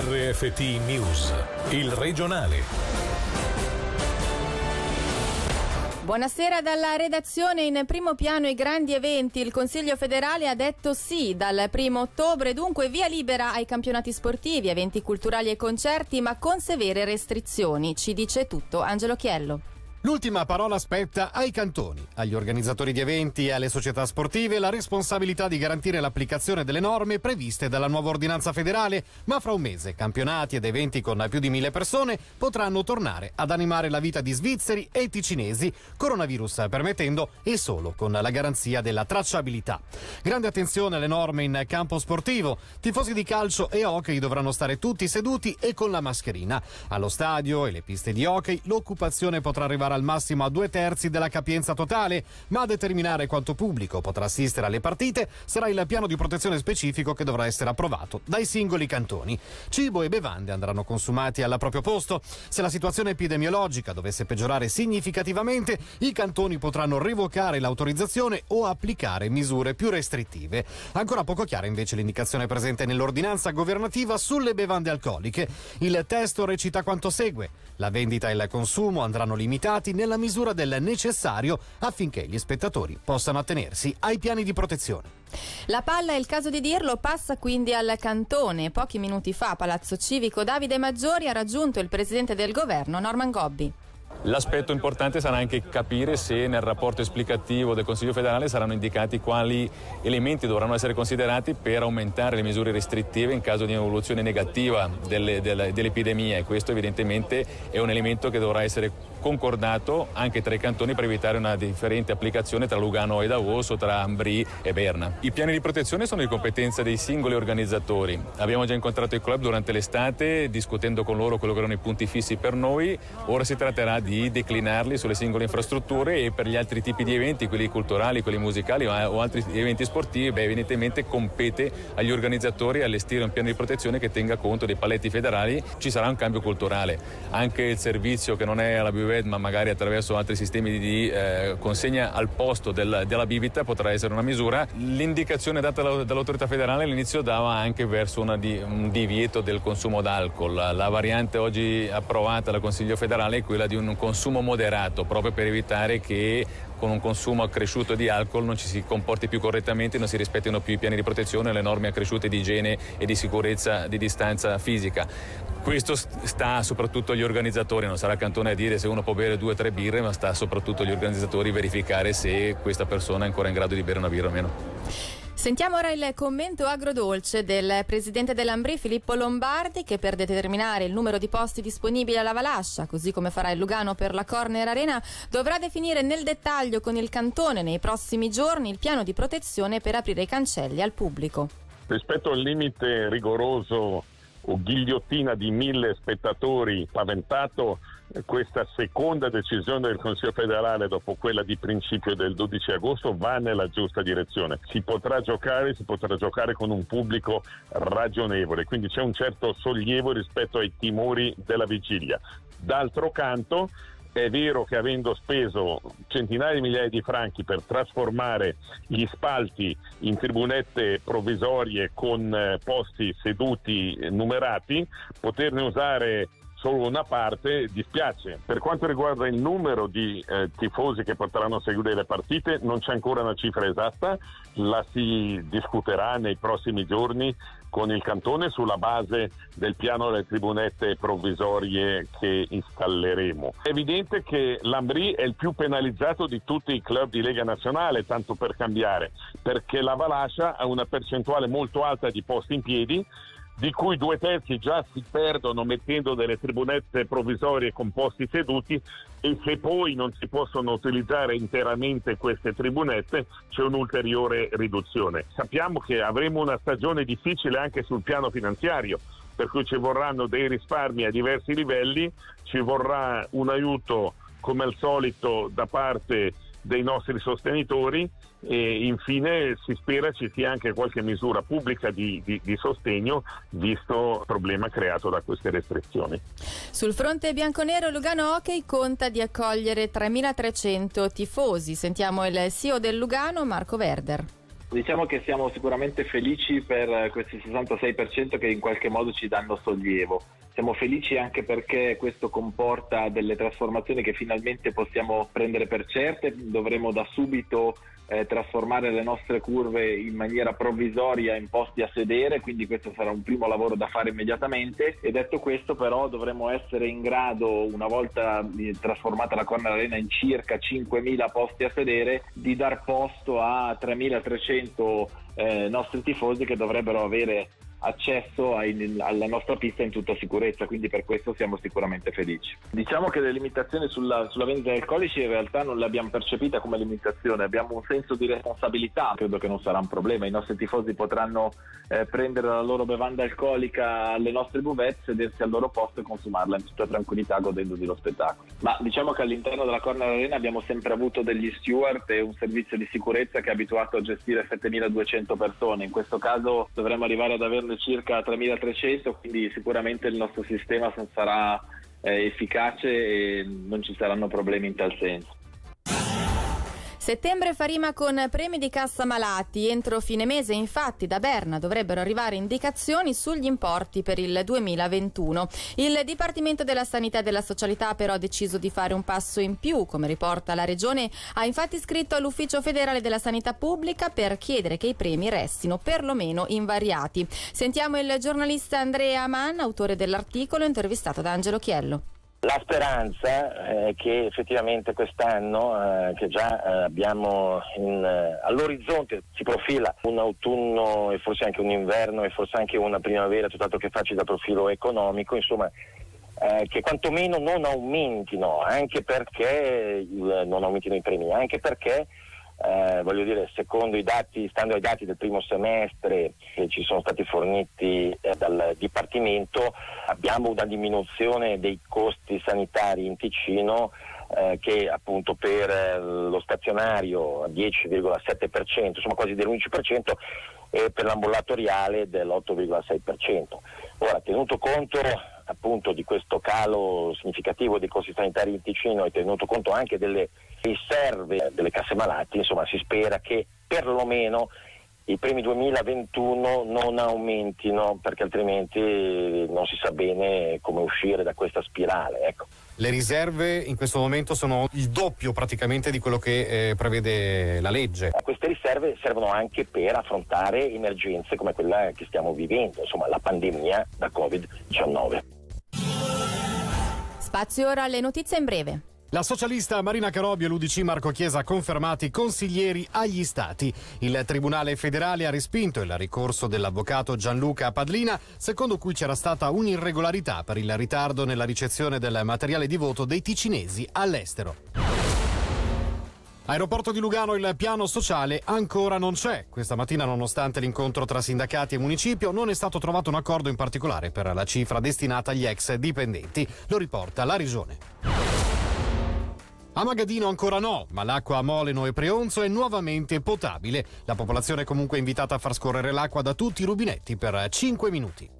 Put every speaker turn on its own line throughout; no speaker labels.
RFT News, il regionale.
Buonasera dalla redazione. In primo piano i grandi eventi. Il Consiglio federale ha detto sì dal primo ottobre, dunque via libera ai campionati sportivi, eventi culturali e concerti, ma con severe restrizioni. Ci dice tutto Angelo Chiello.
L'ultima parola spetta ai cantoni, agli organizzatori di eventi e alle società sportive la responsabilità di garantire l'applicazione delle norme previste dalla nuova ordinanza federale, ma fra un mese campionati ed eventi con più di mille persone potranno tornare ad animare la vita di svizzeri e ticinesi, coronavirus permettendo e solo con la garanzia della tracciabilità. Grande attenzione alle norme in campo sportivo, tifosi di calcio e hockey dovranno stare tutti seduti e con la mascherina. Allo stadio e le piste di hockey l'occupazione potrà arrivare al massimo a due terzi della capienza totale, ma a determinare quanto pubblico potrà assistere alle partite sarà il piano di protezione specifico che dovrà essere approvato dai singoli cantoni. Cibo e bevande andranno consumati al proprio posto. Se la situazione epidemiologica dovesse peggiorare significativamente, i cantoni potranno revocare l'autorizzazione o applicare misure più restrittive. Ancora poco chiara invece l'indicazione presente nell'ordinanza governativa sulle bevande alcoliche. Il testo recita quanto segue: la vendita e il consumo andranno limitati limitati nella misura del necessario affinché gli spettatori possano attenersi ai piani di protezione.
La palla, è il caso di dirlo, passa quindi al cantone. Pochi minuti fa a Palazzo Civico Davide Maggiori ha raggiunto il presidente del governo Norman Gobbi.
L'aspetto importante sarà anche capire se nel rapporto esplicativo del Consiglio federale saranno indicati quali elementi dovranno essere considerati per aumentare le misure restrittive in caso di evoluzione negativa delle, delle, dell'epidemia e questo evidentemente è un elemento che dovrà essere concordato anche tra i cantoni per evitare una differente applicazione tra Lugano e Davos o tra Ambri e Berna. I piani di protezione sono di competenza dei singoli organizzatori. Abbiamo già incontrato i club durante l'estate discutendo con loro quello che erano i punti fissi per noi, ora si tratterà di declinarli sulle singole infrastrutture e per gli altri tipi di eventi, quelli culturali, quelli musicali o altri eventi sportivi, beh, evidentemente compete agli organizzatori allestire un piano di protezione che tenga conto dei paletti federali, ci sarà un cambio culturale. Anche il servizio che non è alla buvette ma magari attraverso altri sistemi di eh, consegna al posto del, della bibita potrà essere una misura. L'indicazione data dall'autorità federale all'inizio dava anche verso di, un divieto del consumo d'alcol. La variante oggi approvata dal Consiglio federale è quella di un consumo moderato, proprio per evitare che con un consumo accresciuto di alcol non ci si comporti più correttamente, non si rispettino più i piani di protezione, le norme accresciute di igiene e di sicurezza di distanza fisica. Questo sta soprattutto agli organizzatori, non sarà Cantone a dire se uno può bere due o tre birre, ma sta soprattutto agli organizzatori verificare se questa persona è ancora in grado di bere una birra o meno.
Sentiamo ora il commento agrodolce del presidente dell'Ambrì Filippo Lombardi che per determinare il numero di posti disponibili alla Valascia, così come farà il Lugano per la Corner Arena, dovrà definire nel dettaglio con il cantone nei prossimi giorni il piano di protezione per aprire i cancelli al pubblico.
Rispetto al limite rigoroso o ghigliottina di mille spettatori paventato questa seconda decisione del Consiglio federale dopo quella di principio del 12 agosto va nella giusta direzione. Si potrà giocare, si potrà giocare con un pubblico ragionevole, quindi c'è un certo sollievo rispetto ai timori della vigilia. D'altro canto è vero che avendo speso centinaia di migliaia di franchi per trasformare gli spalti in tribunette provvisorie con eh, posti seduti numerati, poterne usare solo una parte dispiace. Per quanto riguarda il numero di eh, tifosi che potranno seguire le partite, non c'è ancora una cifra esatta, la si discuterà nei prossimi giorni con il cantone sulla base del piano delle tribunette provvisorie che installeremo. È evidente che l'Ambrì è il più penalizzato di tutti i club di Lega Nazionale, tanto per cambiare, perché la Valascia ha una percentuale molto alta di posti in piedi di cui due terzi già si perdono mettendo delle tribunette provvisorie con posti seduti e se poi non si possono utilizzare interamente queste tribunette c'è un'ulteriore riduzione. Sappiamo che avremo una stagione difficile anche sul piano finanziario, per cui ci vorranno dei risparmi a diversi livelli, ci vorrà un aiuto come al solito da parte dei nostri sostenitori e infine si spera ci sia anche qualche misura pubblica di, di, di, sostegno visto il problema creato da queste restrizioni.
Sul fronte bianconero Lugano Hockey conta di accogliere 3.300 tifosi. Sentiamo il CEO del Lugano Marco Verder.
Diciamo che siamo sicuramente felici per questi 66% che in qualche modo ci danno sollievo. Siamo felici anche perché questo comporta delle trasformazioni che finalmente possiamo prendere per certe, dovremo da subito eh, trasformare le nostre curve in maniera provvisoria in posti a sedere, quindi questo sarà un primo lavoro da fare immediatamente. E detto questo però dovremo essere in grado, una volta trasformata la Corner Arena in circa 5.000 posti a sedere, di dar posto a 3.300 eh, nostri tifosi che dovrebbero avere accesso ai, alla nostra pista in tutta sicurezza, quindi per questo siamo sicuramente felici. Diciamo che le limitazioni sulla, sulla vendita di alcolici in realtà non le abbiamo percepite come limitazione, abbiamo un senso di responsabilità, credo che non sarà un problema, i nostri tifosi potranno eh, prendere la loro bevanda alcolica alle nostre buvette, sedersi al loro posto e consumarla in tutta tranquillità godendosi lo spettacolo. Ma diciamo che all'interno della Corner Arena abbiamo sempre avuto degli steward e un servizio di sicurezza che è abituato a gestire 7200 persone, in questo caso dovremmo arrivare ad averne circa 3300, quindi sicuramente il nostro sistema sarà eh, efficace e non ci saranno problemi in tal senso.
Settembre fa rima con premi di cassa malati. Entro fine mese, infatti, da Berna dovrebbero arrivare indicazioni sugli importi per il 2021. Il Dipartimento della Sanità e della Socialità però ha deciso di fare un passo in più. Come riporta la Regione, ha infatti scritto all'Ufficio federale della Sanità Pubblica per chiedere che i premi restino perlomeno invariati. Sentiamo il giornalista Andrea Mann, autore dell'articolo, intervistato da Angelo Chiello.
La speranza è che effettivamente quest'anno, eh, che già eh, abbiamo in, eh, all'orizzonte, si profila un autunno e forse anche un inverno e forse anche una primavera, tutt'altro che facile da profilo economico, insomma, eh, che quantomeno non aumentino, anche perché non aumentino i premi, anche perché eh, voglio dire, secondo i dati, stando ai dati del primo semestre che ci sono stati forniti eh, dal Dipartimento, abbiamo una diminuzione dei costi sanitari in Ticino eh, che appunto per eh, lo stazionario 10,7%, insomma quasi dell'11% e per l'ambulatoriale dell'8,6%. Ora, tenuto conto appunto di questo calo significativo dei costi sanitari in Ticino e tenuto conto anche delle riserve delle casse malati, insomma si spera che perlomeno i primi 2021 non aumentino perché altrimenti non si sa bene come uscire da questa spirale. Ecco.
Le riserve in questo momento sono il doppio praticamente di quello che eh, prevede la legge.
Queste riserve servono anche per affrontare emergenze come quella che stiamo vivendo, insomma la pandemia da Covid-19.
Spazio ora alle notizie in breve.
La socialista Marina Carobio e l'UDC Marco Chiesa confermati consiglieri agli stati. Il Tribunale federale ha respinto il ricorso dell'avvocato Gianluca Padlina, secondo cui c'era stata un'irregolarità per il ritardo nella ricezione del materiale di voto dei ticinesi all'estero. Aeroporto di Lugano il piano sociale ancora non c'è. Questa mattina, nonostante l'incontro tra sindacati e municipio, non è stato trovato un accordo in particolare per la cifra destinata agli ex dipendenti. Lo riporta la Regione. A Magadino ancora no, ma l'acqua a Moleno e Preonzo è nuovamente potabile. La popolazione è comunque invitata a far scorrere l'acqua da tutti i rubinetti per 5 minuti.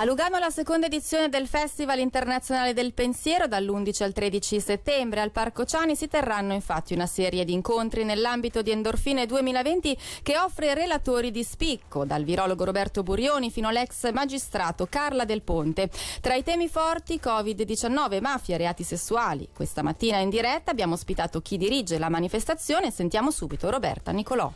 A Lugano la seconda edizione del Festival Internazionale del Pensiero dall'11 al 13 settembre al Parco Ciani si terranno infatti una serie di incontri nell'ambito di Endorfine 2020 che offre relatori di spicco dal virologo Roberto Burioni fino all'ex magistrato Carla Del Ponte. Tra i temi forti Covid-19, mafia, reati sessuali. Questa mattina in diretta abbiamo ospitato chi dirige la manifestazione sentiamo subito Roberta Nicolò.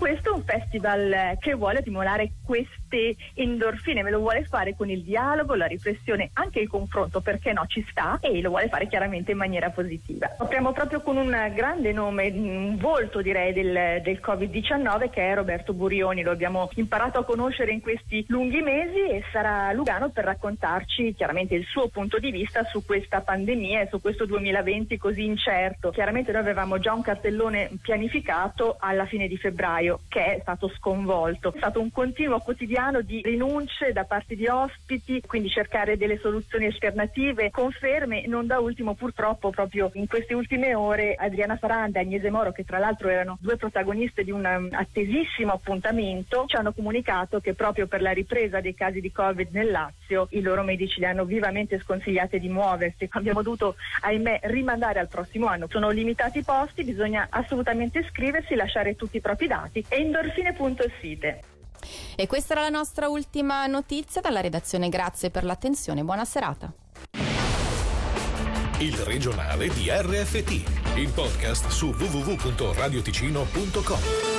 Questo è un festival che vuole stimolare queste endorfine, me lo vuole fare con il dialogo, la riflessione, anche il confronto, perché no, ci sta e lo vuole fare chiaramente in maniera positiva. Apriamo proprio con un grande nome, un volto direi del, del Covid-19 che è Roberto Burioni, lo abbiamo imparato a conoscere in questi lunghi mesi e sarà a Lugano per raccontarci chiaramente il suo punto di vista su questa pandemia e su questo 2020 così incerto. Chiaramente noi avevamo già un cartellone pianificato alla fine di febbraio territorio che è stato sconvolto. È stato un continuo quotidiano di rinunce da parte di ospiti, quindi cercare delle soluzioni alternative, conferme, non da ultimo purtroppo proprio in queste ultime ore Adriana Faranda e Agnese Moro, che tra l'altro erano due protagoniste di un um, attesissimo appuntamento, ci hanno comunicato che proprio per la ripresa dei casi di Covid nel Lazio i loro medici le hanno vivamente sconsigliate di muoversi. Abbiamo dovuto, ahimè, rimandare al prossimo anno. Sono limitati i posti, bisogna assolutamente iscriversi, lasciare tutti i propri dati endorfine.site.
E questa era la nostra ultima notizia dalla redazione. Grazie per l'attenzione. Buona serata.
Il regionale di RFT, il podcast su www.radioticino.com.